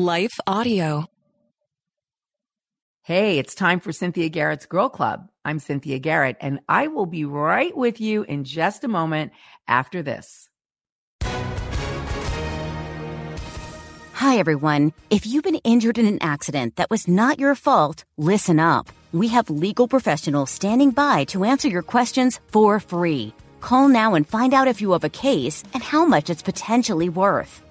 Life Audio. Hey, it's time for Cynthia Garrett's Girl Club. I'm Cynthia Garrett, and I will be right with you in just a moment after this. Hi, everyone. If you've been injured in an accident that was not your fault, listen up. We have legal professionals standing by to answer your questions for free. Call now and find out if you have a case and how much it's potentially worth.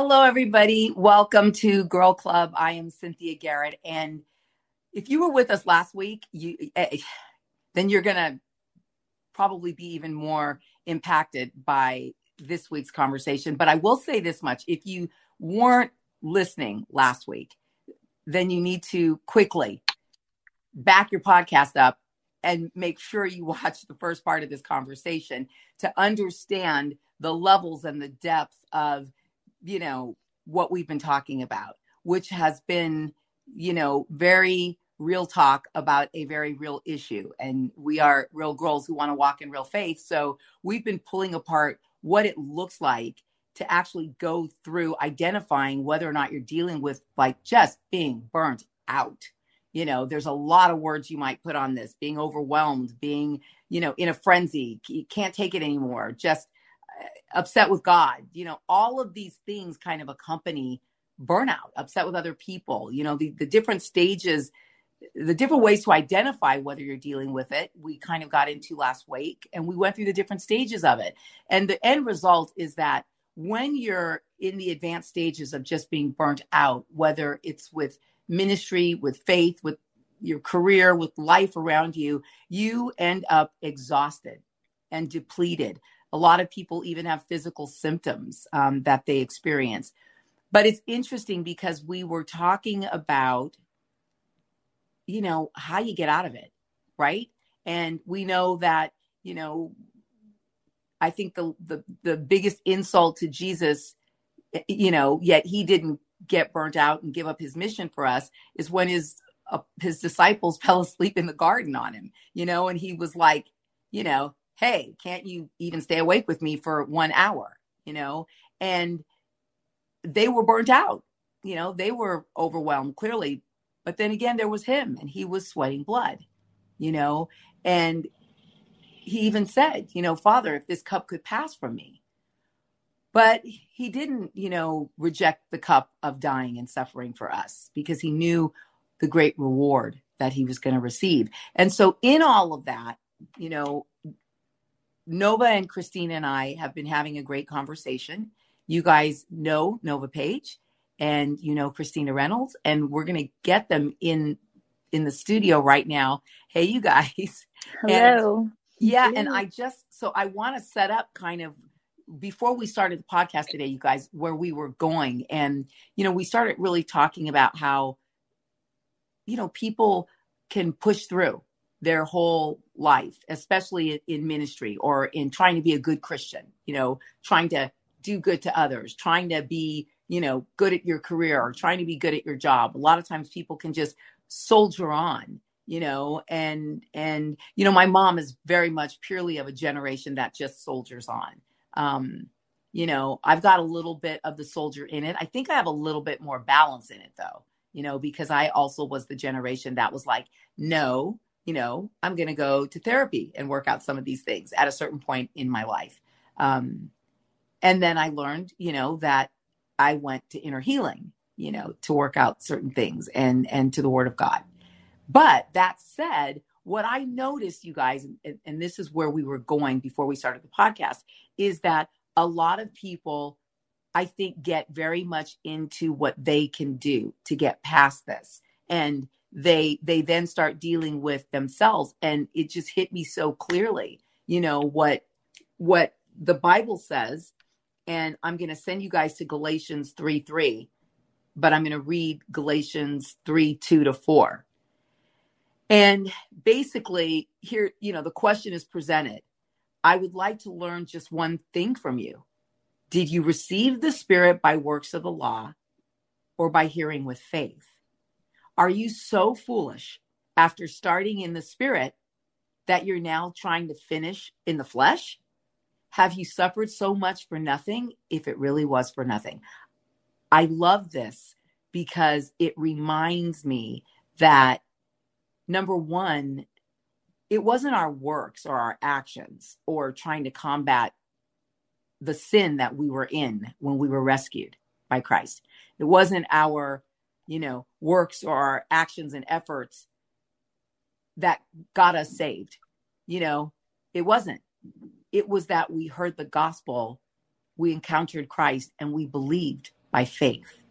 Hello, everybody. Welcome to Girl Club. I am Cynthia Garrett. And if you were with us last week, you eh, then you're going to probably be even more impacted by this week's conversation. But I will say this much if you weren't listening last week, then you need to quickly back your podcast up and make sure you watch the first part of this conversation to understand the levels and the depth of you know, what we've been talking about, which has been, you know, very real talk about a very real issue. And we are real girls who want to walk in real faith. So we've been pulling apart what it looks like to actually go through identifying whether or not you're dealing with like just being burnt out. You know, there's a lot of words you might put on this being overwhelmed, being, you know, in a frenzy, can't take it anymore, just upset with God. You know, all of these things kind of accompany burnout, upset with other people, you know, the, the different stages, the different ways to identify whether you're dealing with it. We kind of got into last week and we went through the different stages of it. And the end result is that when you're in the advanced stages of just being burnt out, whether it's with ministry, with faith, with your career, with life around you, you end up exhausted and depleted a lot of people even have physical symptoms um, that they experience. But it's interesting because we were talking about, you know, how you get out of it, right? And we know that, you know, I think the the the biggest insult to Jesus, you know, yet he didn't get burnt out and give up his mission for us is when his uh, his disciples fell asleep in the garden on him, you know, and he was like, you know, hey, can't you even stay awake with me for one hour? You know, and they were burnt out. You know, they were overwhelmed clearly. But then again, there was him and he was sweating blood, you know, and he even said, you know, Father, if this cup could pass from me. But he didn't, you know, reject the cup of dying and suffering for us because he knew the great reward that he was going to receive. And so, in all of that, you know, Nova and Christine and I have been having a great conversation. You guys know Nova Page and you know Christina Reynolds, and we're going to get them in in the studio right now. Hey, you guys. Hello. And, yeah, and I just so I want to set up kind of before we started the podcast today, you guys, where we were going, and you know, we started really talking about how you know people can push through their whole life, especially in ministry or in trying to be a good Christian, you know, trying to do good to others, trying to be, you know, good at your career or trying to be good at your job. A lot of times people can just soldier on, you know, and, and, you know, my mom is very much purely of a generation that just soldiers on. Um, you know, I've got a little bit of the soldier in it. I think I have a little bit more balance in it though, you know, because I also was the generation that was like, no, you know, I'm going to go to therapy and work out some of these things at a certain point in my life. Um, and then I learned, you know, that I went to inner healing, you know, to work out certain things and and to the Word of God. But that said, what I noticed, you guys, and, and this is where we were going before we started the podcast, is that a lot of people, I think, get very much into what they can do to get past this, and they they then start dealing with themselves, and it just hit me so clearly, you know what what the Bible says, and I'm going to send you guys to Galatians three three, but I'm going to read Galatians three two to four and basically, here, you know, the question is presented I would like to learn just one thing from you. Did you receive the Spirit by works of the law or by hearing with faith? Are you so foolish after starting in the Spirit that you're now trying to finish in the flesh? Have you suffered so much for nothing if it really was for nothing? I love this because it reminds me that number one, it wasn't our works or our actions or trying to combat the sin that we were in when we were rescued by Christ. It wasn't our, you know, works or our actions and efforts that got us saved. You know, it wasn't. It was that we heard the gospel, we encountered Christ, and we believed by faith.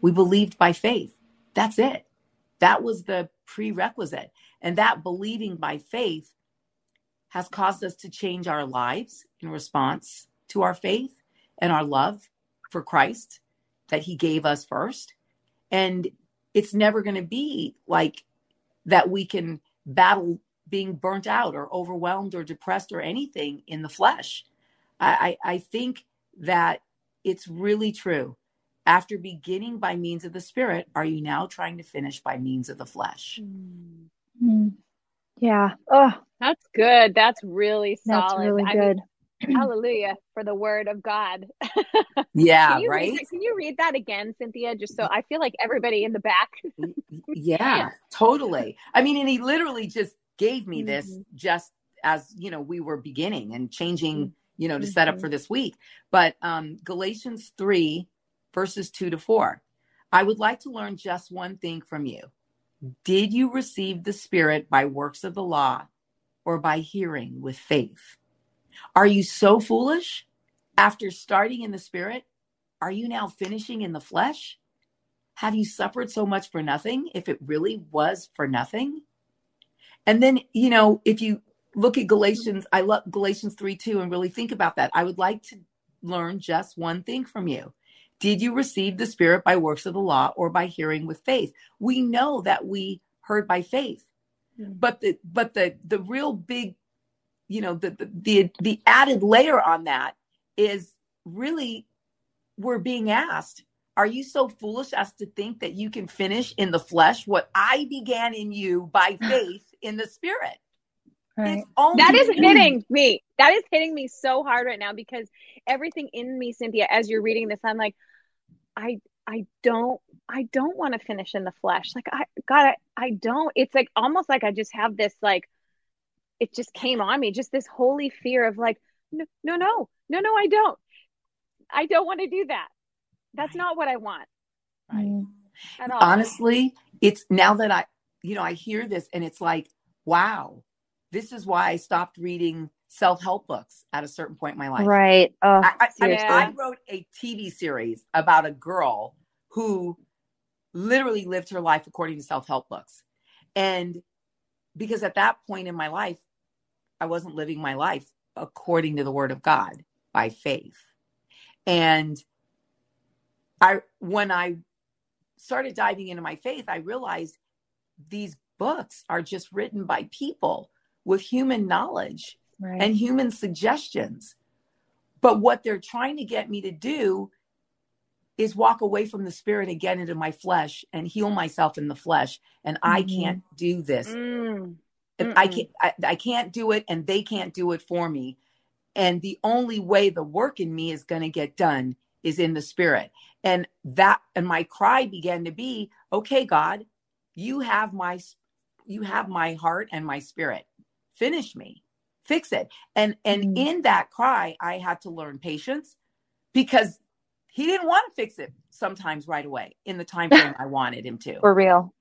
We believed by faith. That's it. That was the prerequisite. And that believing by faith has caused us to change our lives in response to our faith and our love for Christ that he gave us first. And it's never going to be like that we can battle being burnt out or overwhelmed or depressed or anything in the flesh. I, I, I think that it's really true after beginning by means of the Spirit, are you now trying to finish by means of the flesh? Mm-hmm. Yeah. Oh, that's good. That's really solid. That's really good. Mean, hallelujah for the word of God. yeah, can right. can you read that again, Cynthia? Just so I feel like everybody in the back. yeah, totally. I mean, and he literally just gave me this mm-hmm. just as you know we were beginning and changing, mm-hmm. you know, to mm-hmm. set up mm-hmm. for this week. But um Galatians three verses 2 to 4. I would like to learn just one thing from you. Did you receive the Spirit by works of the law or by hearing with faith? Are you so foolish? After starting in the Spirit, are you now finishing in the flesh? Have you suffered so much for nothing if it really was for nothing? And then, you know, if you look at Galatians, I love Galatians 3 2 and really think about that. I would like to learn just one thing from you. Did you receive the Spirit by works of the law or by hearing with faith? We know that we heard by faith, mm-hmm. but the but the the real big, you know, the, the the the added layer on that is really we're being asked are you so foolish as to think that you can finish in the flesh what I began in you by faith in the spirit? Right. That is hitting me. That is hitting me so hard right now because everything in me, Cynthia, as you're reading this, I'm like, I I don't I don't want to finish in the flesh. Like I God, I, I don't. It's like almost like I just have this like it just came on me, just this holy fear of like, no, no, no, no, no, I don't. I don't want to do that. That's right. not what I want. Right. Mm. Honestly, it's now that I, you know, I hear this and it's like, wow, this is why I stopped reading self help books at a certain point in my life. Right. Oh, I, I, I, wrote a TV series about a girl who literally lived her life according to self help books. And because at that point in my life, I wasn't living my life according to the word of God by faith. And I, when I started diving into my faith, I realized these books are just written by people with human knowledge right. and human suggestions. But what they're trying to get me to do is walk away from the spirit and get into my flesh and heal myself in the flesh. And mm-hmm. I can't do this. Mm. I can't I, I can't do it and they can't do it for me. And the only way the work in me is going to get done is in the spirit. And that and my cry began to be, okay, God, you have my you have my heart and my spirit. Finish me. Fix it. And and mm-hmm. in that cry, I had to learn patience because he didn't want to fix it sometimes right away in the time frame I wanted him to. For real.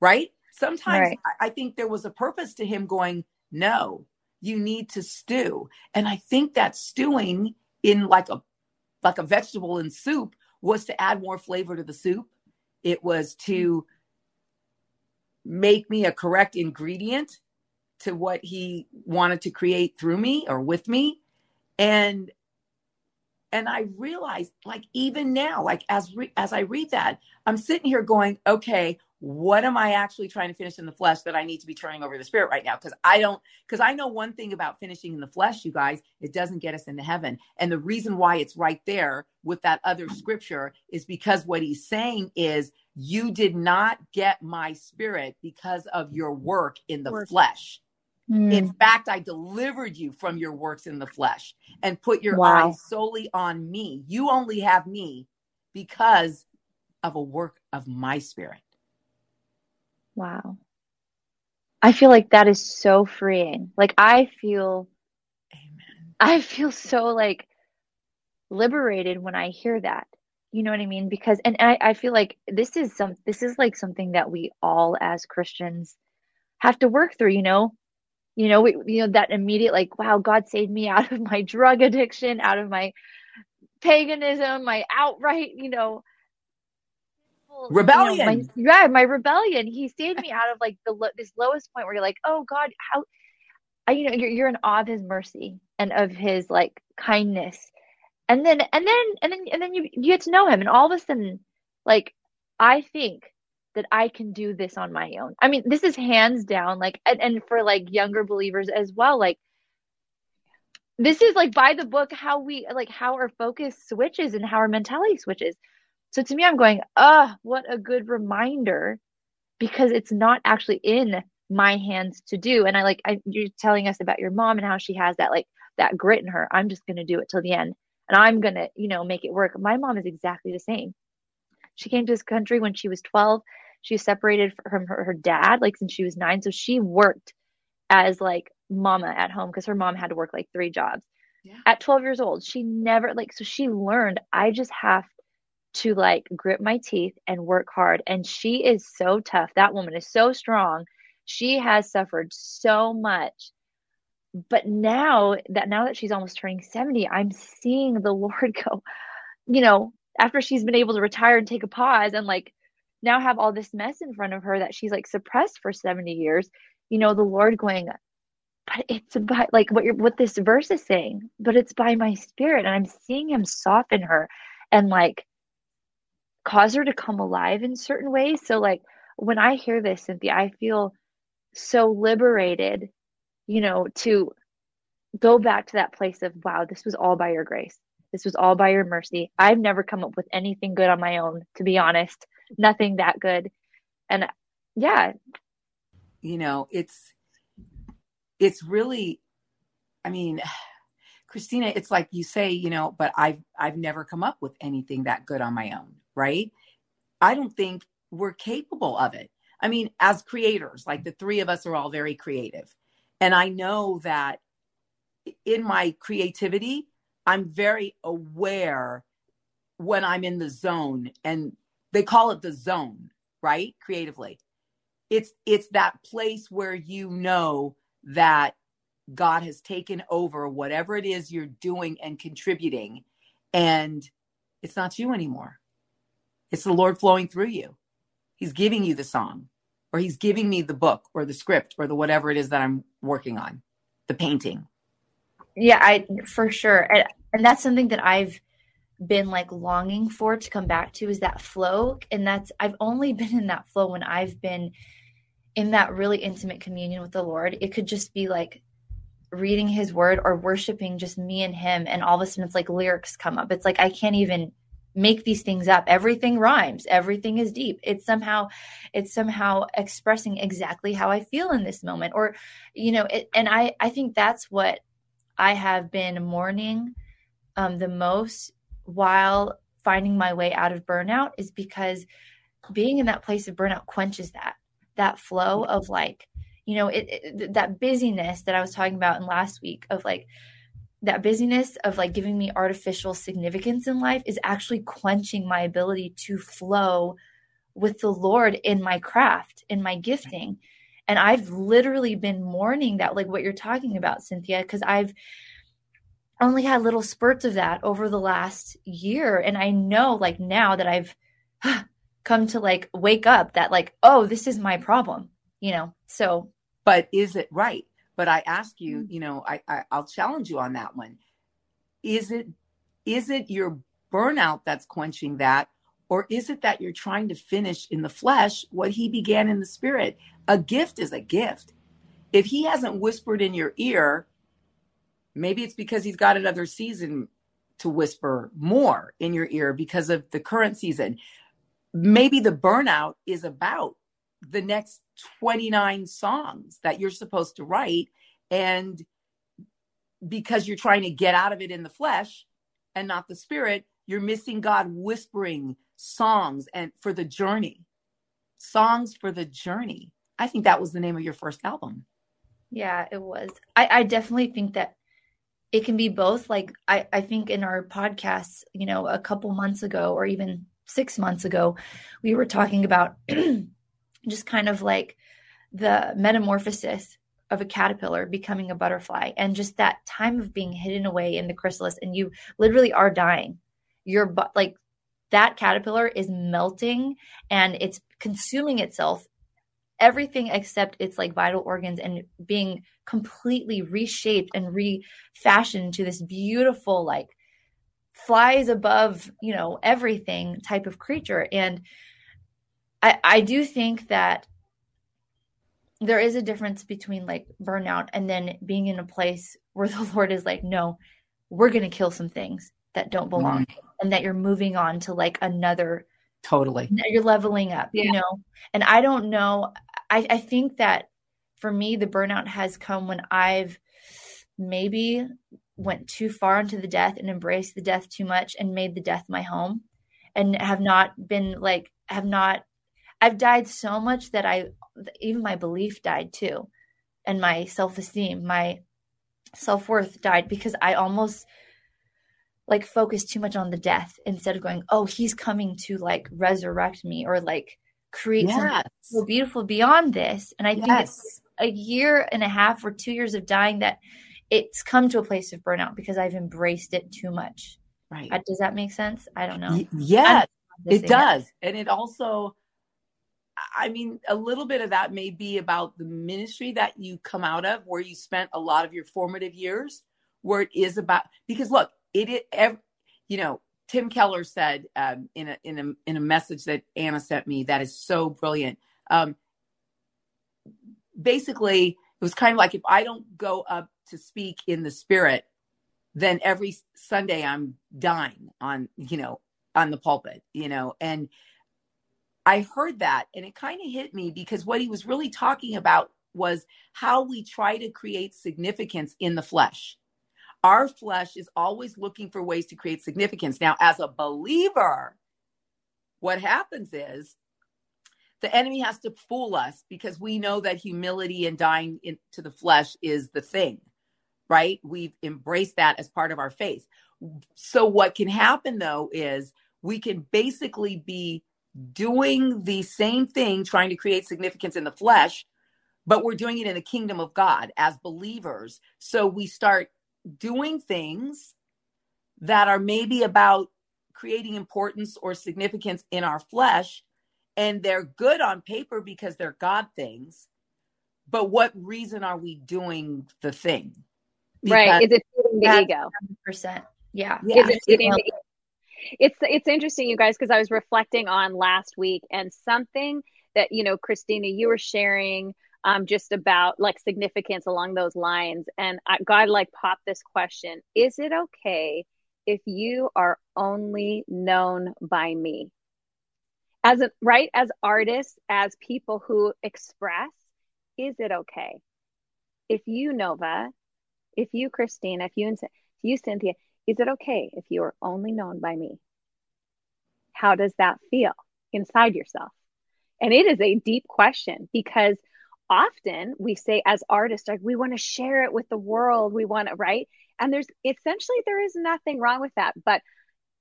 Right? Sometimes right. I, I think there was a purpose to him going, no, you need to stew. And I think that stewing in like a like a vegetable in soup was to add more flavor to the soup. It was to mm-hmm. make me a correct ingredient to what he wanted to create through me or with me. And and I realized like even now like as re- as I read that, I'm sitting here going, okay, what am I actually trying to finish in the flesh that I need to be turning over the spirit right now? Because I don't, because I know one thing about finishing in the flesh, you guys, it doesn't get us into heaven. And the reason why it's right there with that other scripture is because what he's saying is, you did not get my spirit because of your work in the work. flesh. Mm. In fact, I delivered you from your works in the flesh and put your wow. eyes solely on me. You only have me because of a work of my spirit. Wow. I feel like that is so freeing. Like I feel Amen. I feel so like liberated when I hear that. You know what I mean? Because and I, I feel like this is some this is like something that we all as Christians have to work through, you know? You know, we you know, that immediate like, wow, God saved me out of my drug addiction, out of my paganism, my outright, you know, rebellion. You know, my, yeah, my rebellion. He saved me out of like the this lowest point where you're like, oh God, how, I, you know, you're you're in awe of His mercy and of His like kindness, and then and then and then and then you you get to know Him, and all of a sudden, like I think that I can do this on my own. I mean, this is hands down like, and, and for like younger believers as well, like this is like by the book how we like how our focus switches and how our mentality switches so to me, I'm going, oh, what a good reminder because it's not actually in my hands to do. And I like, I, you're telling us about your mom and how she has that, like, that grit in her. I'm just going to do it till the end and I'm going to, you know, make it work. My mom is exactly the same. She came to this country when she was 12. She was separated from her, her dad, like, since she was nine. So she worked as like mama at home because her mom had to work like three jobs. Yeah. At 12 years old, she never, like, so she learned I just have to like grip my teeth and work hard. And she is so tough. That woman is so strong. She has suffered so much. But now that now that she's almost turning 70, I'm seeing the Lord go, you know, after she's been able to retire and take a pause and like now have all this mess in front of her that she's like suppressed for 70 years, you know, the Lord going, but it's about like what you're what this verse is saying, but it's by my spirit. And I'm seeing him soften her and like cause her to come alive in certain ways. So, like, when I hear this, Cynthia, I feel so liberated, you know, to go back to that place of, wow, this was all by your grace. This was all by your mercy. I've never come up with anything good on my own, to be honest, nothing that good. And yeah. You know, it's, it's really, I mean, Christina, it's like you say, you know, but I've I've never come up with anything that good on my own right? I don't think we're capable of it. I mean, as creators, like the three of us are all very creative. And I know that in my creativity, I'm very aware when I'm in the zone and they call it the zone, right? Creatively. It's it's that place where you know that God has taken over whatever it is you're doing and contributing and it's not you anymore. It's the Lord flowing through you. He's giving you the song, or He's giving me the book, or the script, or the whatever it is that I'm working on, the painting. Yeah, I for sure, and, and that's something that I've been like longing for to come back to is that flow, and that's I've only been in that flow when I've been in that really intimate communion with the Lord. It could just be like reading his word or worshiping just me and him and all of a sudden it's like lyrics come up. It's like i can't even make these things up. Everything rhymes. Everything is deep. It's somehow it's somehow expressing exactly how i feel in this moment. Or you know it, and i i think that's what i have been mourning um, the most while finding my way out of burnout is because being in that place of burnout quenches that that flow mm-hmm. of like, you know, it, it that busyness that I was talking about in last week of like that busyness of like giving me artificial significance in life is actually quenching my ability to flow with the Lord in my craft, in my gifting. And I've literally been mourning that, like what you're talking about, Cynthia, because I've only had little spurts of that over the last year. And I know, like, now that I've come to like wake up that, like, oh, this is my problem, you know? So, but is it right? But I ask you, mm. you know, I, I I'll challenge you on that one. Is it is it your burnout that's quenching that? Or is it that you're trying to finish in the flesh what he began in the spirit? A gift is a gift. If he hasn't whispered in your ear, maybe it's because he's got another season to whisper more in your ear because of the current season. Maybe the burnout is about the next 29 songs that you're supposed to write. And because you're trying to get out of it in the flesh and not the spirit you're missing god whispering songs and for the journey. Songs for the journey. I think that was the name of your first album. Yeah it was. I, I definitely think that it can be both like I, I think in our podcast you know a couple months ago or even six months ago we were talking about just kind of like the metamorphosis of a caterpillar becoming a butterfly and just that time of being hidden away in the chrysalis and you literally are dying. You're but like that caterpillar is melting and it's consuming itself everything except its like vital organs and being completely reshaped and refashioned to this beautiful like flies above you know everything type of creature and I, I do think that there is a difference between like burnout and then being in a place where the Lord is like, no, we're going to kill some things that don't belong mm. and that you're moving on to like another. Totally. You're leveling up, yeah. you know? And I don't know. I, I think that for me, the burnout has come when I've maybe went too far into the death and embraced the death too much and made the death my home and have not been like, have not I've died so much that I even my belief died too, and my self esteem, my self worth died because I almost like focused too much on the death instead of going, oh, he's coming to like resurrect me or like create yes. something so beautiful beyond this. And I yes. think it's a year and a half or two years of dying that it's come to a place of burnout because I've embraced it too much. Right. Uh, does that make sense? I don't know. Y- yes, it does. And it also I mean, a little bit of that may be about the ministry that you come out of, where you spent a lot of your formative years, where it is about because look, it, it you know, Tim Keller said um, in a in a in a message that Anna sent me that is so brilliant. Um, basically, it was kind of like if I don't go up to speak in the spirit, then every Sunday I'm dying on you know on the pulpit, you know, and I heard that and it kind of hit me because what he was really talking about was how we try to create significance in the flesh. Our flesh is always looking for ways to create significance. Now, as a believer, what happens is the enemy has to fool us because we know that humility and dying into the flesh is the thing, right? We've embraced that as part of our faith. So, what can happen though is we can basically be doing the same thing, trying to create significance in the flesh, but we're doing it in the kingdom of God as believers. So we start doing things that are maybe about creating importance or significance in our flesh, and they're good on paper because they're God things. But what reason are we doing the thing? Because right. Is it feeding the ego? Percent. Yeah. yeah. Is it feeding the ego? it's it's interesting you guys because i was reflecting on last week and something that you know christina you were sharing um, just about like significance along those lines and I, god like popped this question is it okay if you are only known by me as a right as artists as people who express is it okay if you nova if you christina if you if you cynthia is it okay if you are only known by me? How does that feel inside yourself? And it is a deep question because often we say as artists like we want to share it with the world we want to right? And there's essentially there is nothing wrong with that but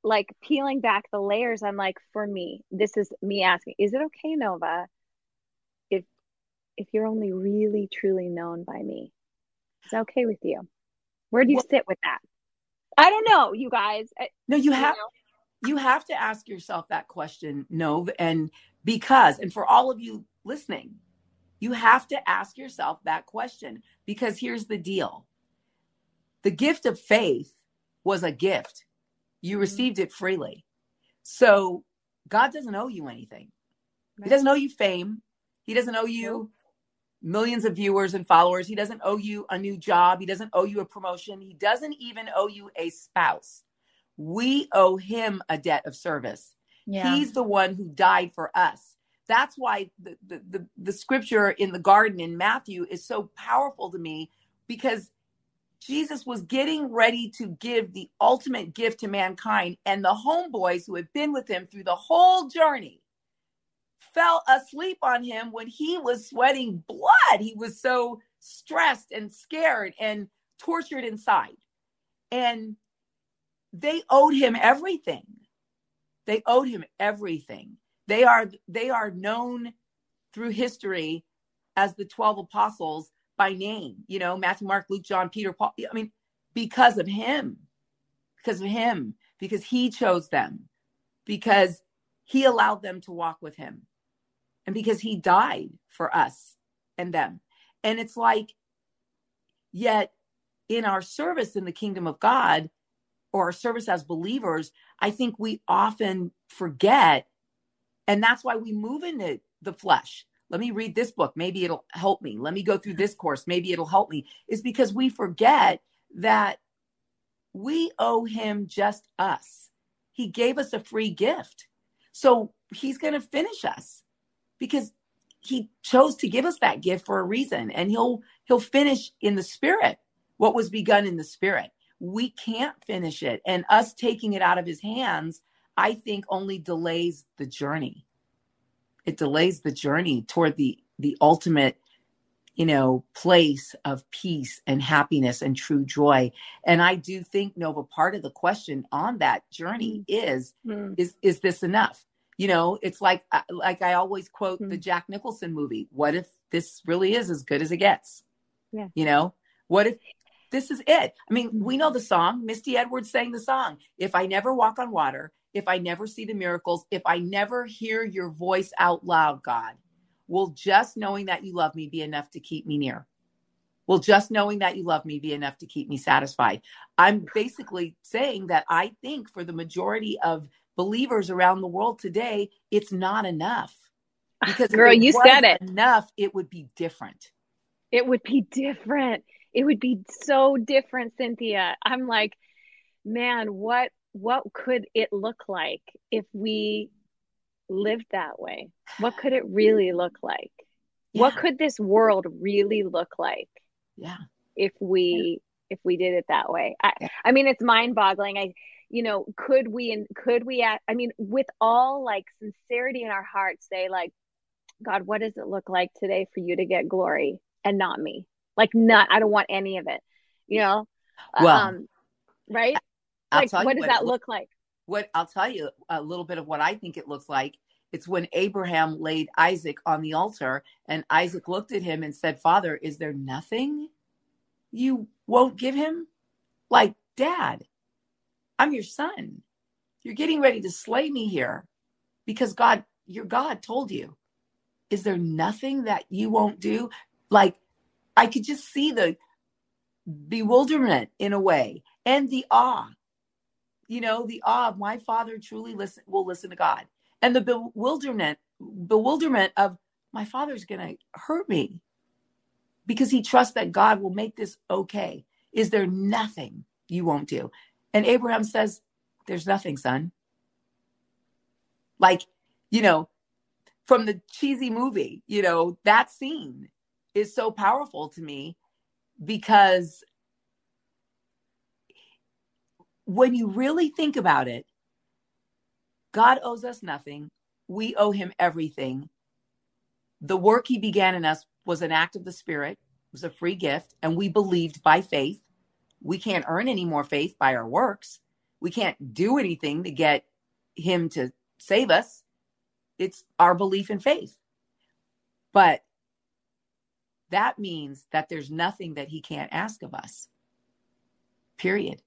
like peeling back the layers i'm like for me this is me asking is it okay nova if if you're only really truly known by me? Is that okay with you? Where do you well, sit with that? I don't know you guys. No you have know? you have to ask yourself that question nova and because and for all of you listening you have to ask yourself that question because here's the deal the gift of faith was a gift, you mm-hmm. received it freely. So God doesn't owe you anything. He doesn't owe you fame. He doesn't owe you millions of viewers and followers. He doesn't owe you a new job. He doesn't owe you a promotion. He doesn't even owe you a spouse. We owe him a debt of service. Yeah. He's the one who died for us. That's why the, the, the, the scripture in the garden in Matthew is so powerful to me because Jesus was getting ready to give the ultimate gift to mankind, and the homeboys who had been with him through the whole journey fell asleep on him when he was sweating blood. He was so stressed and scared and tortured inside. And they owed him everything. They owed him everything. They are they are known through history as the 12 apostles by name, you know, Matthew, Mark, Luke, John, Peter, Paul. I mean, because of him, because of him, because he chose them, because he allowed them to walk with him, and because he died for us and them. And it's like, yet in our service in the kingdom of God or our service as believers, I think we often forget and that's why we move into the flesh. Let me read this book. Maybe it'll help me. Let me go through this course. Maybe it'll help me. Is because we forget that we owe him just us. He gave us a free gift. So he's going to finish us because he chose to give us that gift for a reason and he'll he'll finish in the spirit what was begun in the spirit. We can't finish it and us taking it out of his hands I think only delays the journey. It delays the journey toward the the ultimate you know place of peace and happiness and true joy and i do think nova part of the question on that journey mm. is mm. is is this enough you know it's like uh, like i always quote mm. the jack nicholson movie what if this really is as good as it gets yeah you know what if this is it i mean we know the song misty edwards sang the song if i never walk on water if I never see the miracles, if I never hear your voice out loud, God, will just knowing that you love me be enough to keep me near? Will just knowing that you love me be enough to keep me satisfied? I'm basically saying that I think for the majority of believers around the world today, it's not enough. Because girl, you said it enough, it would be different. It would be different. It would be so different, Cynthia. I'm like, man, what what could it look like if we lived that way? What could it really look like? Yeah. What could this world really look like? Yeah. If we yeah. if we did it that way. I yeah. I mean it's mind-boggling. I you know, could we and could we act, I mean with all like sincerity in our hearts say like God, what does it look like today for you to get glory and not me? Like not I don't want any of it. You know? Well, um right? I'll like, what does what that look like? What I'll tell you a little bit of what I think it looks like. It's when Abraham laid Isaac on the altar, and Isaac looked at him and said, Father, is there nothing you won't give him? Like, Dad, I'm your son. You're getting ready to slay me here because God, your God told you. Is there nothing that you won't do? Like, I could just see the bewilderment in a way and the awe you know, the awe of my father truly listen will listen to God. And the bewilderment, bewilderment of my father's gonna hurt me because he trusts that God will make this okay. Is there nothing you won't do? And Abraham says, There's nothing, son. Like, you know, from the cheesy movie, you know, that scene is so powerful to me because when you really think about it, God owes us nothing. We owe him everything. the work he began in us was an act of the Spirit, it was a free gift, and we believed by faith. We can't earn any more faith by our works. We can't do anything to get him to save us. It's our belief in faith. But that means that there's nothing that he can't ask of us. Period.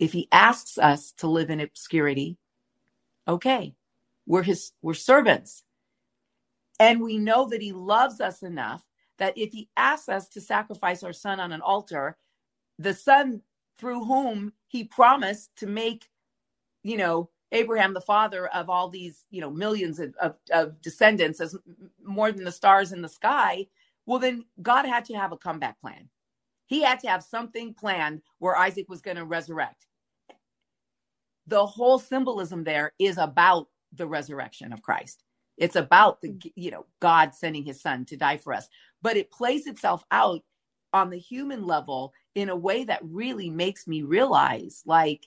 If he asks us to live in obscurity, okay, we're his we're servants. And we know that he loves us enough that if he asks us to sacrifice our son on an altar, the son through whom he promised to make, you know, Abraham the father of all these, you know, millions of, of, of descendants as more than the stars in the sky, well, then God had to have a comeback plan. He had to have something planned where Isaac was going to resurrect. The whole symbolism there is about the resurrection of Christ. It's about the mm. you know God sending his son to die for us. But it plays itself out on the human level in a way that really makes me realize like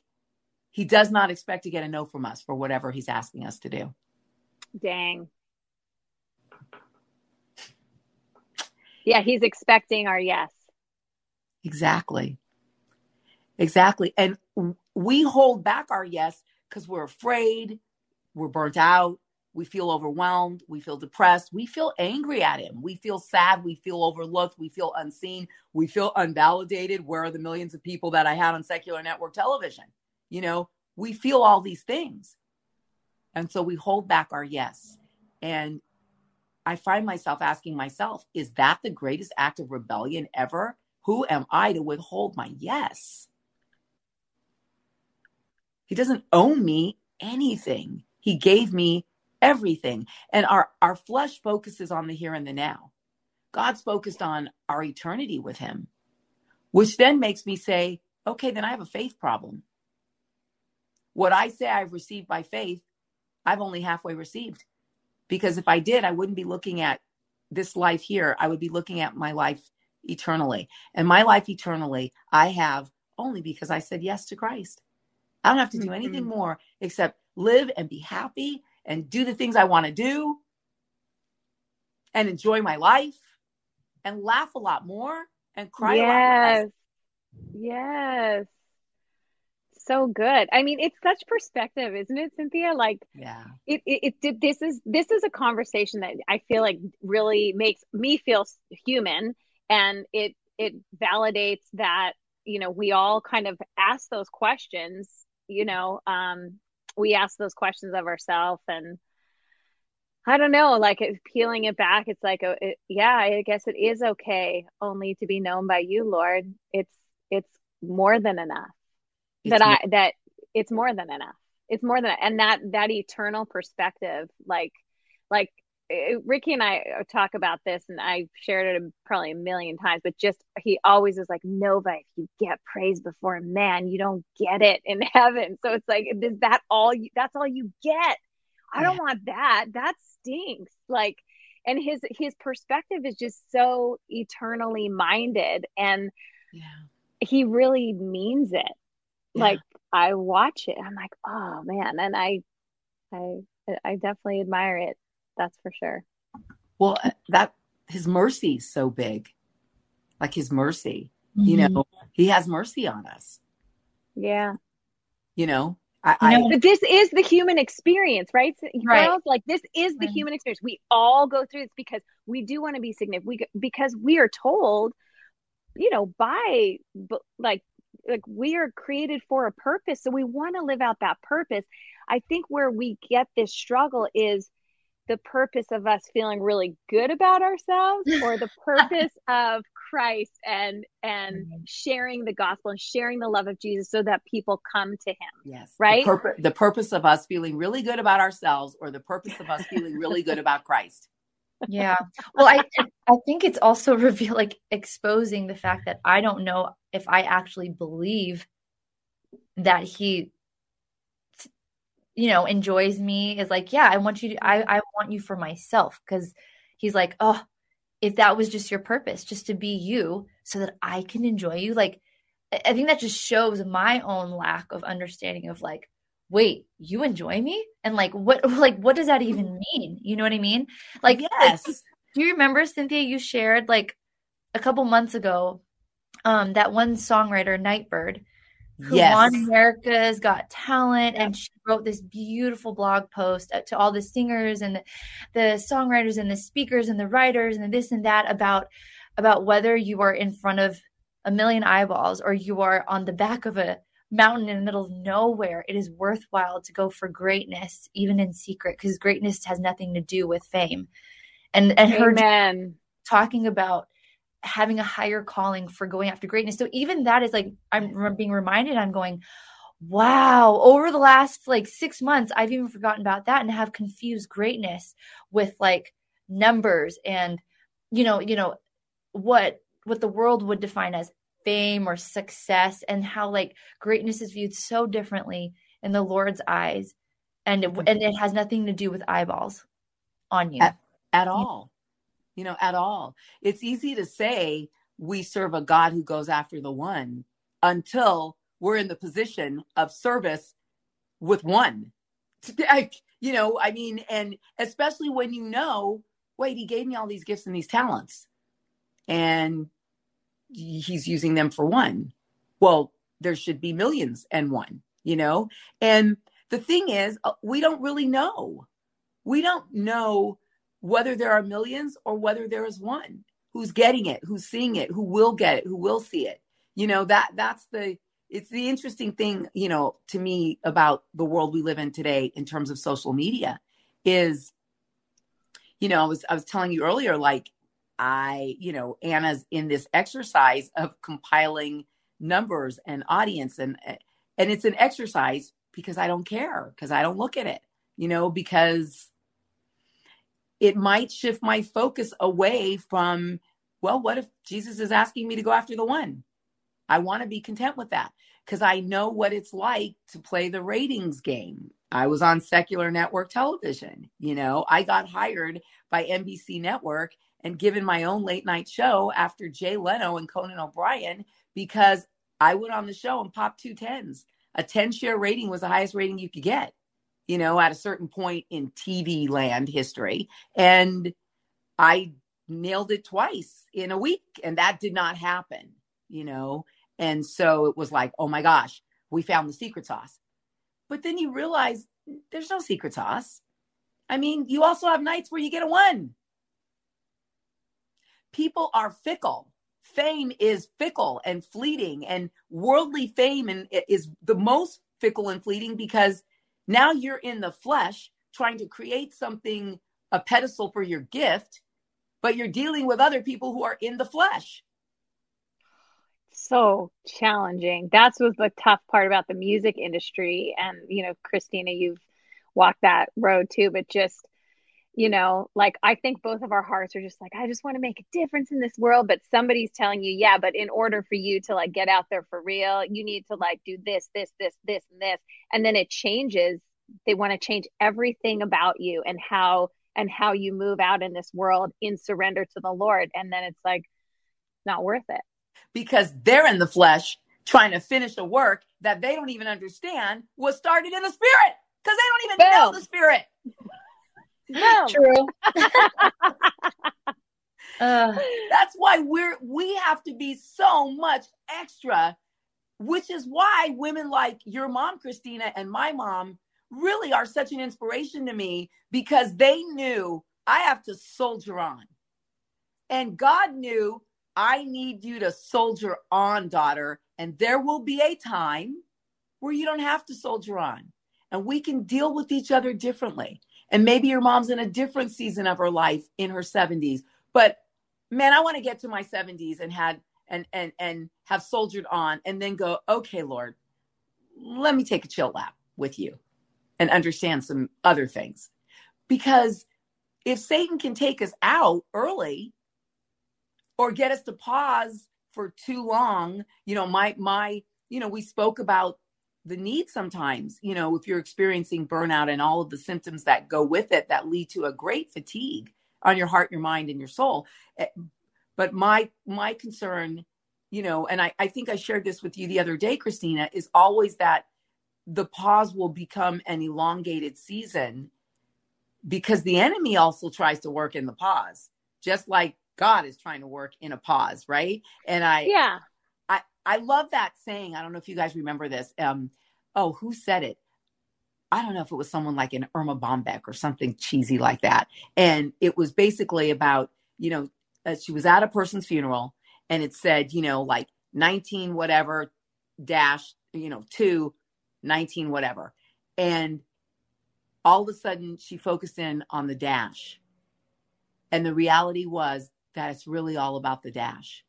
he does not expect to get a no from us for whatever he's asking us to do. Dang. Yeah, he's expecting our yes. Exactly. Exactly. And we hold back our yes because we're afraid, we're burnt out, we feel overwhelmed, we feel depressed, we feel angry at him, we feel sad, we feel overlooked, we feel unseen, we feel unvalidated. Where are the millions of people that I had on secular network television? You know, we feel all these things. And so we hold back our yes. And I find myself asking myself, is that the greatest act of rebellion ever? Who am I to withhold my yes? He doesn't owe me anything. He gave me everything. And our, our flesh focuses on the here and the now. God's focused on our eternity with Him, which then makes me say, okay, then I have a faith problem. What I say I've received by faith, I've only halfway received. Because if I did, I wouldn't be looking at this life here. I would be looking at my life eternally. And my life eternally, I have only because I said yes to Christ. I don't have to do mm-hmm. anything more except live and be happy and do the things I want to do and enjoy my life and laugh a lot more and cry yes. a lot less. Yes so good. I mean, it's such perspective, isn't it, Cynthia? Like, yeah, it, it, it, this is, this is a conversation that I feel like really makes me feel human and it, it validates that, you know, we all kind of ask those questions, you know, um, we ask those questions of ourselves and, I don't know, like it, peeling it back, it's like, a, oh, it, yeah, I guess it is okay only to be known by you, Lord. It's, it's more than enough that I that it's more than enough. It's more than and that that eternal perspective, like like Ricky and I uh, talk about this, and I've shared it probably a million times. But just he always is like, Nova, if you get praise before man, you don't get it in heaven. So it's like, is that all? You, that's all you get. I don't want that. That stinks. Like, and his his perspective is just so eternally minded, and yeah. he really means it yeah. like I watch it, I'm like, oh man, and I, I, I definitely admire it. That's for sure. Well, uh, that his mercy is so big, like his mercy. Mm-hmm. You know, he has mercy on us. Yeah. You know, I, I, but this is the human experience, right? right. Girls, like this is the right. human experience. We all go through this because we do want to be significant. We because we are told, you know, by like like we are created for a purpose so we want to live out that purpose i think where we get this struggle is the purpose of us feeling really good about ourselves or the purpose of christ and and mm-hmm. sharing the gospel and sharing the love of jesus so that people come to him yes. Right? the, purpose, the purpose of us feeling really good about ourselves or the purpose of us feeling really good about christ. Yeah. Well i i think it's also reveal like exposing the fact that i don't know if i actually believe that he you know enjoys me is like yeah i want you to i i want you for myself because he's like oh if that was just your purpose just to be you so that i can enjoy you like i think that just shows my own lack of understanding of like wait, you enjoy me? And like, what, like, what does that even mean? You know what I mean? Like, yes. Do you remember, Cynthia, you shared like a couple months ago um, that one songwriter, Nightbirde, who yes. won America's Got Talent, and she wrote this beautiful blog post uh, to all the singers and the, the songwriters and the speakers and the writers and this and that about about whether you are in front of a million eyeballs or you are on the back of a mountain in the middle of nowhere. It is worthwhile to go for greatness, even in secret, because greatness has nothing to do with fame. And and Amen. her talking about having a higher calling for going after greatness. So even that is like I'm being reminded. I'm going, wow. Over the last like six months, I've even forgotten about that and have confused greatness with like numbers and you know you know what what the world would define as fame or success and how like greatness is viewed so differently in the Lord's eyes and it, and it has nothing to do with eyeballs on you at, at all you know at all it's easy to say we serve a god who goes after the one until we're in the position of service with one you know i mean and especially when you know wait he gave me all these gifts and these talents and he's using them for one. Well, there should be millions and one, you know? And the thing is, uh, we don't really know. We don't know whether there are millions or whether there is one who's getting it, who's seeing it, who will get it, who will see it. You know, that that's the it's the interesting thing, you know, to me about the world we live in today in terms of social media is you know, I was I was telling you earlier like I, you know, Anna's in this exercise of compiling numbers and audience and and it's an exercise because I don't care because I don't look at it, you know, because it might shift my focus away from well, what if Jesus is asking me to go after the one? I want to be content with that because I know what it's like to play the ratings game. I was on secular network television, you know, I got hired by NBC Network and given my own late night show after Jay Leno and Conan O'Brien because I went on the show and popped two tens. A 10 share rating was the highest rating you could get, you know, at a certain point in TV land history. And I nailed it twice in a week, and that did not happen, you know. And so it was like, oh my gosh, we found the secret sauce. But then you realize there's no secret sauce. I mean, you also have nights where you get a one people are fickle fame is fickle and fleeting and worldly fame is the most fickle and fleeting because now you're in the flesh trying to create something a pedestal for your gift but you're dealing with other people who are in the flesh. So challenging. That's was the tough part about the music industry. And you know christina you've walked that road too but just you know like i think both of our hearts are just like i just want to make a difference in this world but somebody's telling you yeah but in order for you to like get out there for real you need to like do this this this this and this and then it changes. They want to change everything about you and how and how you move out in this world in surrender to the lord and then it's like not worth it. Because they're in the flesh trying to finish a work that they don't even understand was started in the spirit because they don't even Boom. know the spirit no. True. uh, That's why we're we have to be so much extra, which is why women like your mom, Christina, and my mom really are such an inspiration to me because they knew I have to soldier on. And God knew I need you to soldier on, daughter. And there will be a time where you don't have to soldier on and we can deal with each other differently. And maybe your mom's in a different season of her life in her 70s. But man, I want to get to my 70s and had and and and have soldiered on and then go, okay, Lord, let me take a chill lap with you and understand some other things. Because if Satan can take us out early or get us to pause for too long, you know, my my, you know, we spoke about the need sometimes, you know, if you're experiencing burnout and all of the symptoms that go with it that lead to a great fatigue on your heart, your mind, and your soul. Eh, but my my concern, you know, and I, I think I shared this with you the other day, Christina, is always that the pause will become an elongated season because the enemy also tries to work in the pause just like God is trying to work in a pause, right? And I yeah, I love that saying. I don't know if you guys remember this. Um, oh, who said it? I don't know if it was someone like an Erma Bombeck or something cheesy like that. And it was basically about, you know, uh, she was at a person's funeral and it said, you know, like 19 whatever dash, you know, two, 19 whatever. And all of a sudden she focused in on the dash. And the reality was that it's really all about the dash.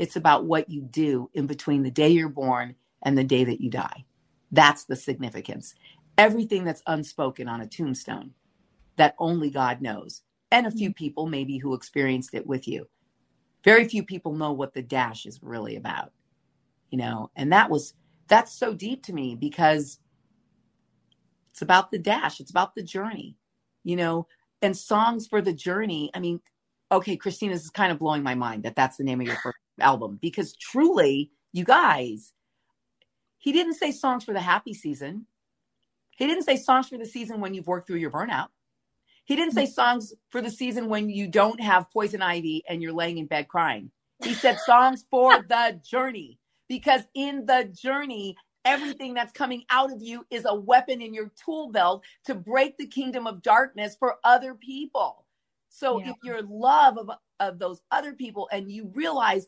It's about what you do in between the day you're born and the day that you die. That's the significance everything that's unspoken on a tombstone that only God knows, and a few mm-hmm. people maybe who experienced it with you. Very few people know what the dash is really about, you know, and that was that's so deep to me because it's about the dash, it's about the journey, you know, and songs for the journey. I mean, okay, Christina, this is kind of blowing my mind that that's the name of your first album because truly, you guys, he didn't say songs for the happy season. He didn't say songs for the season when you've worked through your burnout. He didn't say songs for the season when you don't have poison ivy and you're laying in bed crying. He said songs for the journey because in the journey, everything that's coming out of you is a weapon in your tool belt to break the kingdom of darkness for other people. So yeah. if your love of, of those other people and you realize,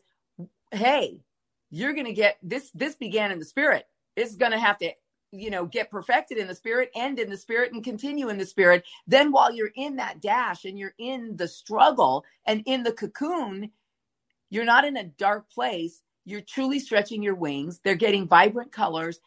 hey, you're going to get this, this began in the spirit. It's going to have to you know get perfected in the spirit end in the spirit and continue in the spirit. Then while you're in that dash and you're in the struggle and in the cocoon you're not in a dark place. You're truly stretching your wings. They're getting vibrant colors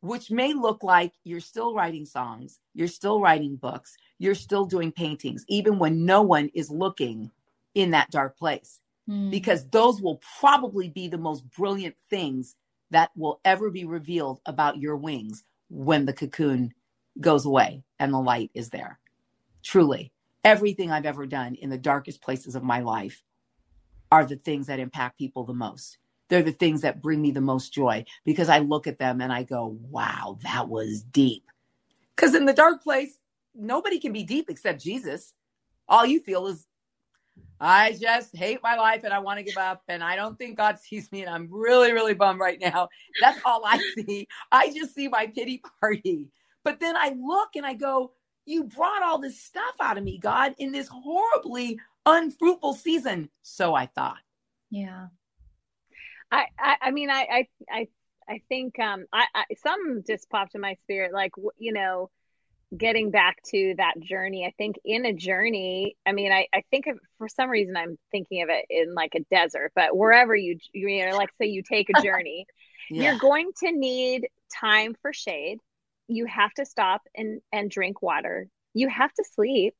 which may look like you're still writing songs. You're still writing books. You're still doing paintings even when no one is looking in that dark place mm. because those will probably be the most brilliant things that will ever be revealed about your wings when the cocoon goes away and the light is there. Truly, everything I've ever done in the darkest places of my life are the things that impact people the most. They're the things that bring me the most joy because I look at them and I go, wow, that was deep. Because in the dark place, nobody can be deep except Jesus. All you feel is I just hate my life and I want to give up. And I don't think God sees me. And I'm really, really bummed right now. That's all I see. I just see my pity party. But then I look and I go, You brought all this stuff out of me, God, in this horribly unfruitful season. So I thought. Yeah. I, I, I mean, I, I, I, I think, um, I, I, some just popped in my spirit, like, you know, getting back to that journey, I think in a journey, I mean, I, I think of, for some reason I'm thinking of it in like a desert, but wherever you, you know, like say you take a journey, yeah. you're going to need time for shade. You have to stop and, and drink water. You have to sleep.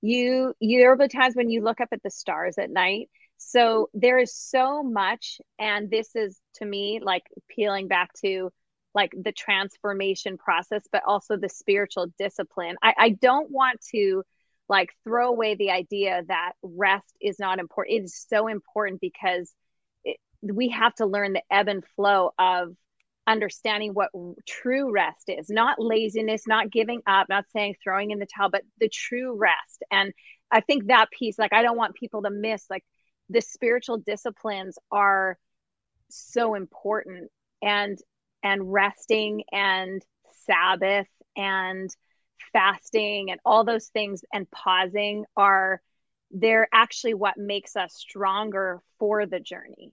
You, you, there will be times when you look up at the stars at night. So there is so much. And this is to me, like peeling back to like the transformation process, but also the spiritual discipline. I, I don't want to like throw away the idea that rest is not important. It is so important because it, we have to learn the ebb and flow of understanding what true rest is not laziness, not giving up, not saying throwing in the towel, but the true rest. And I think that piece, like, I don't want people to miss, like, the spiritual disciplines are so important. And and resting and Sabbath and fasting and all those things and pausing are they're actually what makes us stronger for the journey.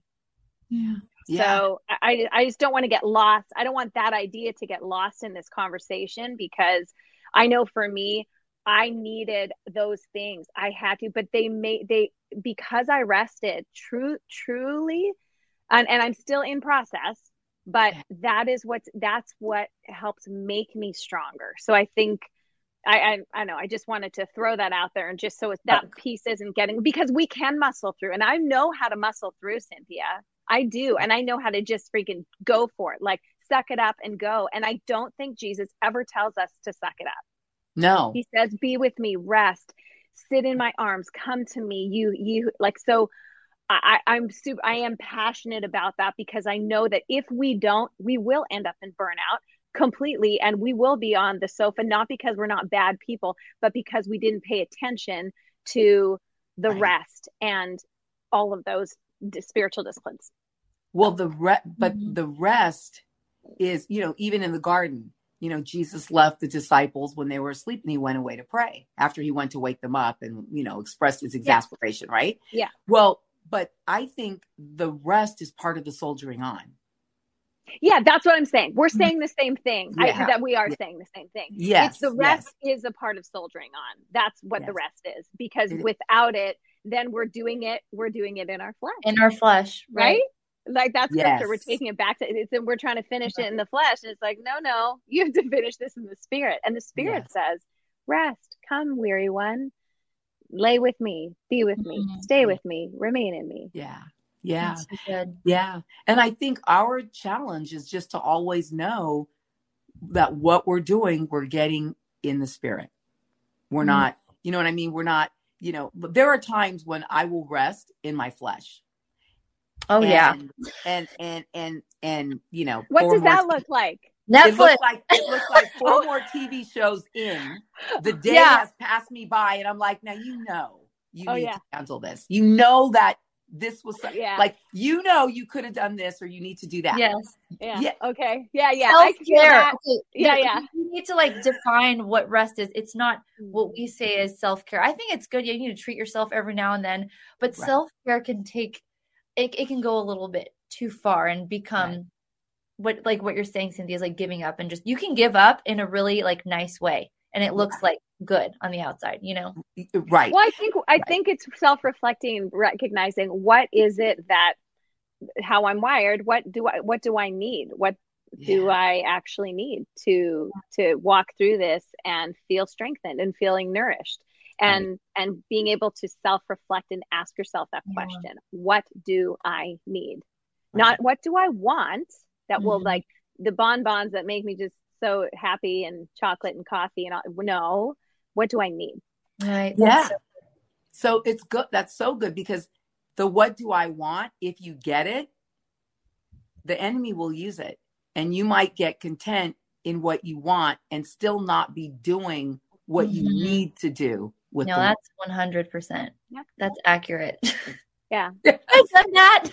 Yeah. So yeah. I I just don't want to get lost. I don't want that idea to get lost in this conversation because I know for me I needed those things. I had to, but they made they because I rested true truly and, and I'm still in process but that is what's that's what helps make me stronger so i think I, I, I know I just wanted to throw that out there and just so that piece isn't getting because we can muscle through and I know how to muscle through Cynthia. I do and I know how to just freaking go for it. Like suck it up and go. And I don't think Jesus ever tells us to suck it up. No. He says, Be with me, rest, sit in my arms, come to me. You you like so I, I'm super, I am passionate about that because I know that if we don't, we will end up in burnout completely and we will be on the sofa, not because we're not bad people, but because we didn't pay attention to the Right. rest and all of those d- spiritual disciplines. Well, the re- but Mhm. the rest is, you know, even in the garden, you know, Jesus left the disciples when they were asleep and he went away to pray after he went to wake them up and, you know, expressed his exasperation, right? Yeah. Well, but I think the rest is part of the soldiering on. Yeah, that's what I'm saying. We're mm-hmm. saying the same thing. I, that we are Yeah. saying the same thing. Yes. It's the rest is a part of soldiering on. That's what the rest is. Because It is. without it, then we're doing it. We're doing it in our flesh, in our flesh, right? right? Like that's scripture. We're taking it back to it's. And we're trying to finish it in the flesh, and it's like, no, no, you have to finish this in the spirit. And the spirit Yes. says, "Rest, come, weary one, lay with me, be with me, Mhm. stay with me, remain in me." Yeah. Yeah. So. Yeah. And I think our challenge is just to always know that what we're doing, we're getting in the spirit. We're Mhm. not, you know what I mean? We're not, you know, but there are times when I will rest in my flesh. Oh yeah, and, And, and, and, and, you know, What does that look like? It Netflix. looks like, it looks like four more TV shows in. The day Yeah. has passed me by and I'm like, now you know, you Oh, need yeah. to handle this. You know that this was so- Yeah. like, you know, you could have done this or you need to do that. Yes. Yeah. Yeah. Okay. Yeah. Yeah. Self-care. that. Yeah, Yeah, yeah. You need to like define what rest is. It's not what mm-hmm. we say is self care. I think it's good. You need to treat yourself every now and then, but Right. self care can take it. It can go a little bit too far and become Right. What like what you're saying, Cynthia, is like giving up and just you can give up in a really like nice way, and it looks like good on the outside. You know. Right. Well, I think I Right. think it's self-reflecting, recognizing what is it that how I'm wired. What do I what do I need? What do I actually need to to walk through this and feel strengthened and feeling nourished? And and being able to self-reflect and ask yourself that Yeah. question. What do I need? Not what do I want that will Mhm. like the bonbons that make me just so happy and chocolate and coffee and all, no, what do I need? Right. Yeah. So it's good. That's so good because the what do I want? If you get it, the enemy will use it. And you might get content in what you want and still not be doing what you Mhm. need to do with No, the that's one hundred percent. Yeah. That's accurate. Yeah. I've done that.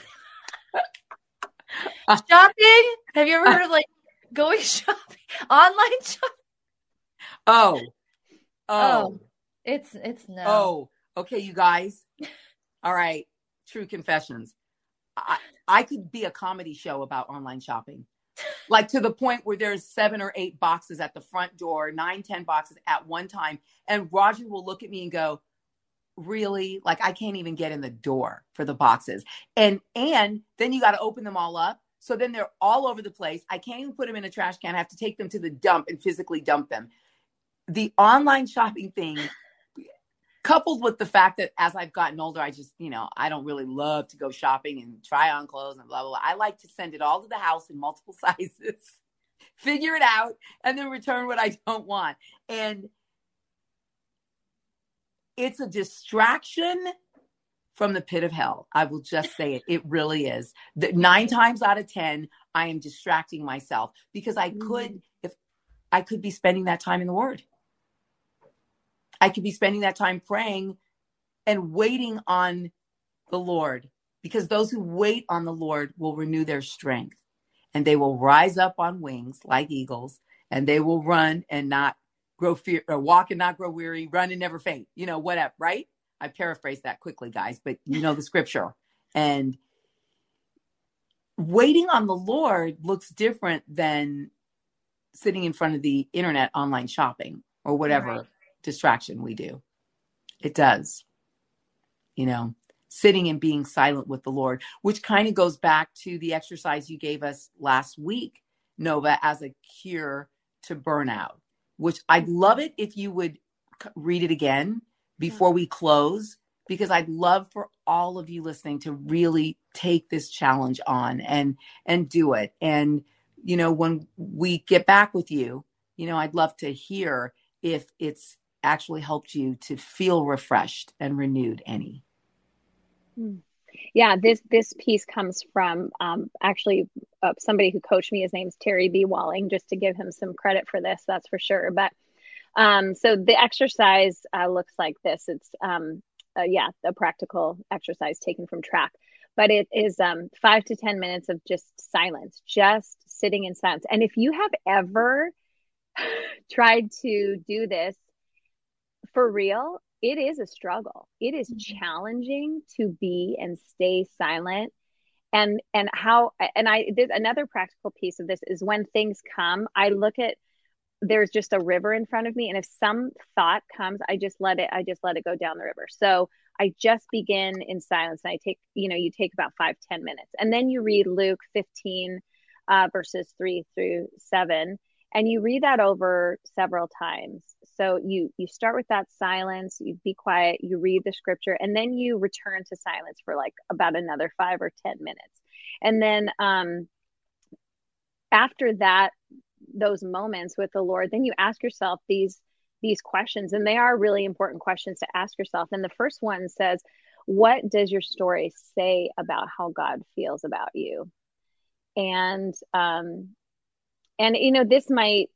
Shopping? Have you ever uh, heard of like going shopping, online shopping? Oh. Oh. Oh. It's it's no. Oh, okay, you guys. All right, true confessions. I, I could be a comedy show about online shopping, like to the point where there's seven or eight boxes at the front door, nine, ten boxes at one time, and Roger will look at me and go, "Really? Like I can't even get in the door for the boxes." And and then you got to open them all up. So then they're all over the place. I can't even put them in a trash can. I have to take them to the dump and physically dump them. The online shopping thing coupled with the fact that as I've gotten older, I just, you know, I don't really love to go shopping and try on clothes and blah, blah, blah. I like to send it all to the house in multiple sizes, figure it out, and then return what I don't want. And it's a distraction from the pit of hell. I will just say it. It really is. The, nine times out of 10, I am distracting myself because I could, mm-hmm. if I could be spending that time in the Word. I could be spending that time praying and waiting on the Lord because those who wait on the Lord will renew their strength and they will rise up on wings like eagles and they will run and not grow fear or walk and not grow weary, run and never faint, you know, whatever, right? I paraphrase that quickly, guys, but you know the scripture. And waiting on the Lord looks different than sitting in front of the internet online shopping or whatever Right. distraction we do. It does. You know, sitting and being silent with the Lord, which kind of goes back to the exercise you gave us last week, Nova, as a cure to burnout, which I'd love it if you would read it again before we close, because I'd love for all of you listening to really take this challenge on and and do it. And you know, when we get back with you, you know, I'd love to hear if it's actually helped you to feel refreshed and renewed any. Hmm. Yeah, this this piece comes from um, actually uh, somebody who coached me. His name's Terry B. Walling. Just to give him some credit for this, that's for sure. But um, so the exercise uh, looks like this. It's um, uh, yeah, a practical exercise taken from track. But it is um, five to 10 minutes of just silence, just sitting in silence. And if you have ever tried to do this for real, it is a struggle. It is mm-hmm. challenging to be and stay silent. And and how and I did another practical piece of this is when things come, I look at there's just a river in front of me and if some thought comes i just let it i just let it go down the river so i just begin in silence and i take you know you take about five ten minutes and then you read luke 15 uh, verses 3 through 7 and you read that over several times so you you start with that silence you be quiet you read the scripture and then you return to silence for like about another five or ten minutes and then um after that those moments with the Lord, then you ask yourself these these questions and they are really important questions to ask yourself. And the first one says, what does your story say about how God feels about you? And um and you know this might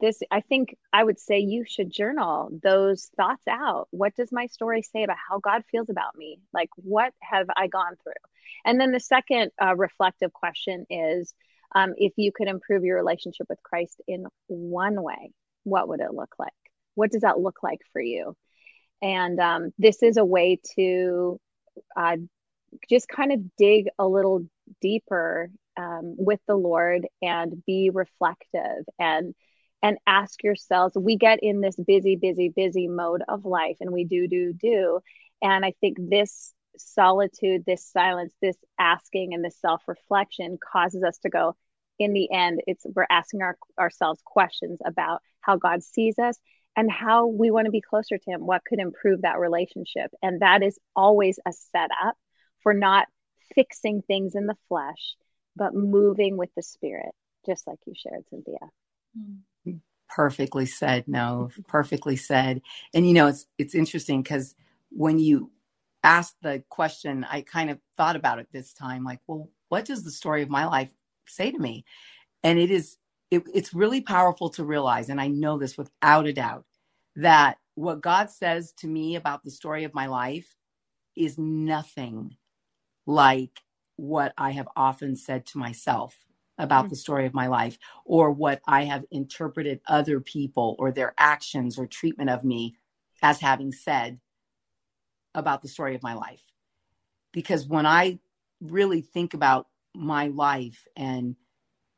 this i think i would say you should journal those thoughts out what does my story say about how god feels about me like what have i gone through and then the second uh, reflective question is um, if you could improve your relationship with Christ in one way, what would it look like? What does that look like for you? And um, this is a way to uh, just kind of dig a little deeper um, with the Lord and be reflective and and ask yourselves. We get in this busy, busy, busy mode of life, and we do, do, do. And I think this solitude, this silence, this asking and this self reflection causes us to go, in the end, it's we're asking our, ourselves questions about how God sees us and how we want to be closer to Him, what could improve that relationship. And that is always a setup for not fixing things in the flesh, but moving with the Spirit, just like you shared, Cynthia. Hmm. Perfectly said. No, perfectly said. And you know, it's it's interesting because when you asked the question, I kind of thought about it this time, like, well, what does the story of my life say to me? And it is it, it's really powerful to realize, and I know this without a doubt, that what God says to me about the story of my life is nothing like what I have often said to myself about mm-hmm. the story of my life or what I have interpreted other people or their actions or treatment of me as having said about the story of my life. Because when I really think about my life and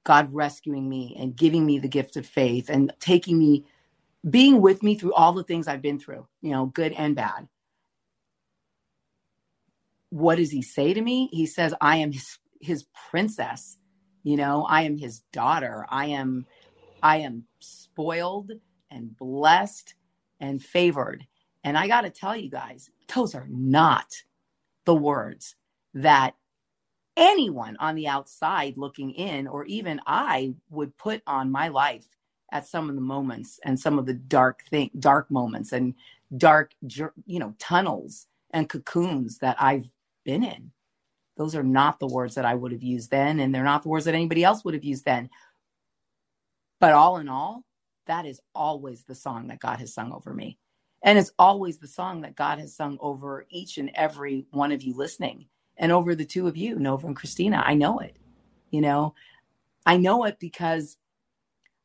God rescuing me and giving me the gift of faith and taking me, being with me through all the things I've been through, you know, good and bad. What does he say to me? He says, I am his, his princess. You know, I am his daughter. I am, I am spoiled and blessed and favored. And I got to tell you guys, those are not the words that anyone on the outside looking in, or even I would put on my life at some of the moments and some of the dark thing, dark moments and dark, you know, tunnels and cocoons that I've been in. Those are not the words that I would have used then, and they're not the words that anybody else would have used then. But all in all, that is always the song that God has sung over me. And it's always the song that God has sung over each and every one of you listening and over the two of you, Nova and Christina. I know it. You know, I know it because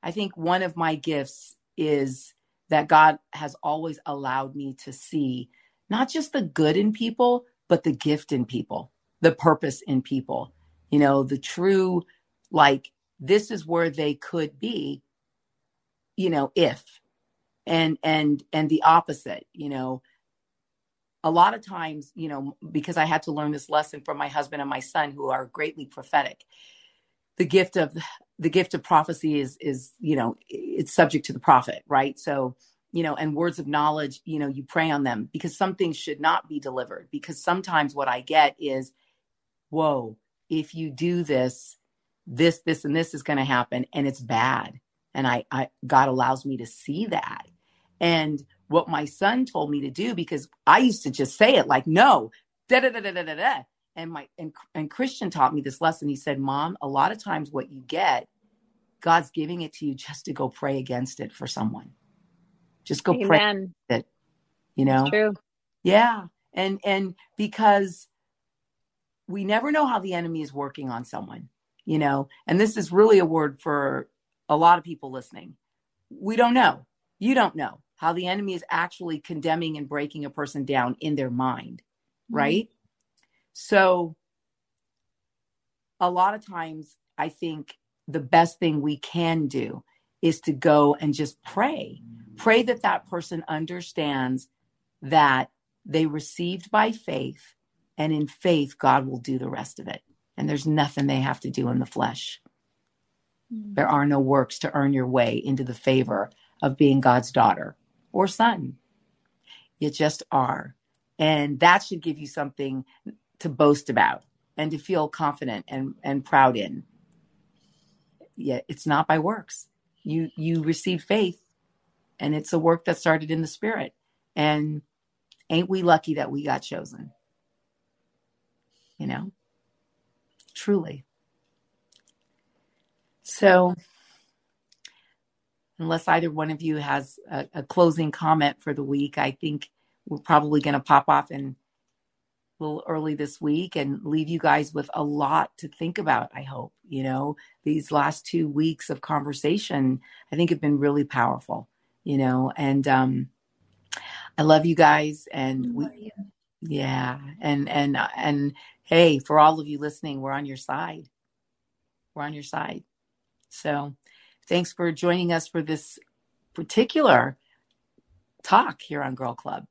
I think one of my gifts is that God has always allowed me to see not just the good in people, but the gift in people, the purpose in people, you know, the true, like, this is where they could be, you know, if, and, and, and the opposite, you know, a lot of times, you know, because I had to learn this lesson from my husband and my son, who are greatly prophetic. The gift of the gift of prophecy is is you know it's subject to the prophet, right? So you know, and words of knowledge, you know, you pray on them because some things should not be delivered. Because sometimes what I get is, whoa, if you do this, this, this, and this is going to happen, and it's bad. And I, I, God allows me to see that. And what my son told me to do because I used to just say it like, no, da da da da da da da. And my and, and Christian taught me this lesson. He said, Mom, a lot of times what you get, God's giving it to you just to go pray against it for someone. Just go Amen. pray it. You know? true. Yeah. And and because we never know how the enemy is working on someone, you know, and this is really a word for a lot of people listening. We don't know. You don't know how the enemy is actually condemning and breaking a person down in their mind, mm-hmm. right? So a lot of times I think the best thing we can do is to go and just pray. Pray that that person understands that they received by faith, and in faith, God will do the rest of it. And there's nothing they have to do in the flesh. Mm. There are no works to earn your way into the favor of being God's daughter or son. You just are. And that should give you something to boast about and to feel confident and, and proud in. Yeah, it's not by works. You you receive faith and it's a work that started in the spirit. And ain't we lucky that we got chosen? You know? Truly. So unless either one of you has a, a closing comment for the week, I think we're probably going to pop off and a little early this week and leave you guys with a lot to think about. I hope, you know, these last two weeks of conversation, I think have been really powerful, you know, and, um, I love you guys and we, yeah. And, and, uh, and hey, for all of you listening, we're on your side. We're on your side. So thanks for joining us for this particular talk here on Girl Club.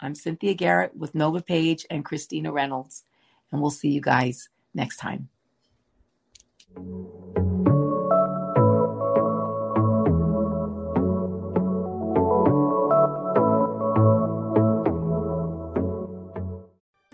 I'm Cynthia Garrett with Nova Page and Christina Reynolds, and we'll see you guys next time.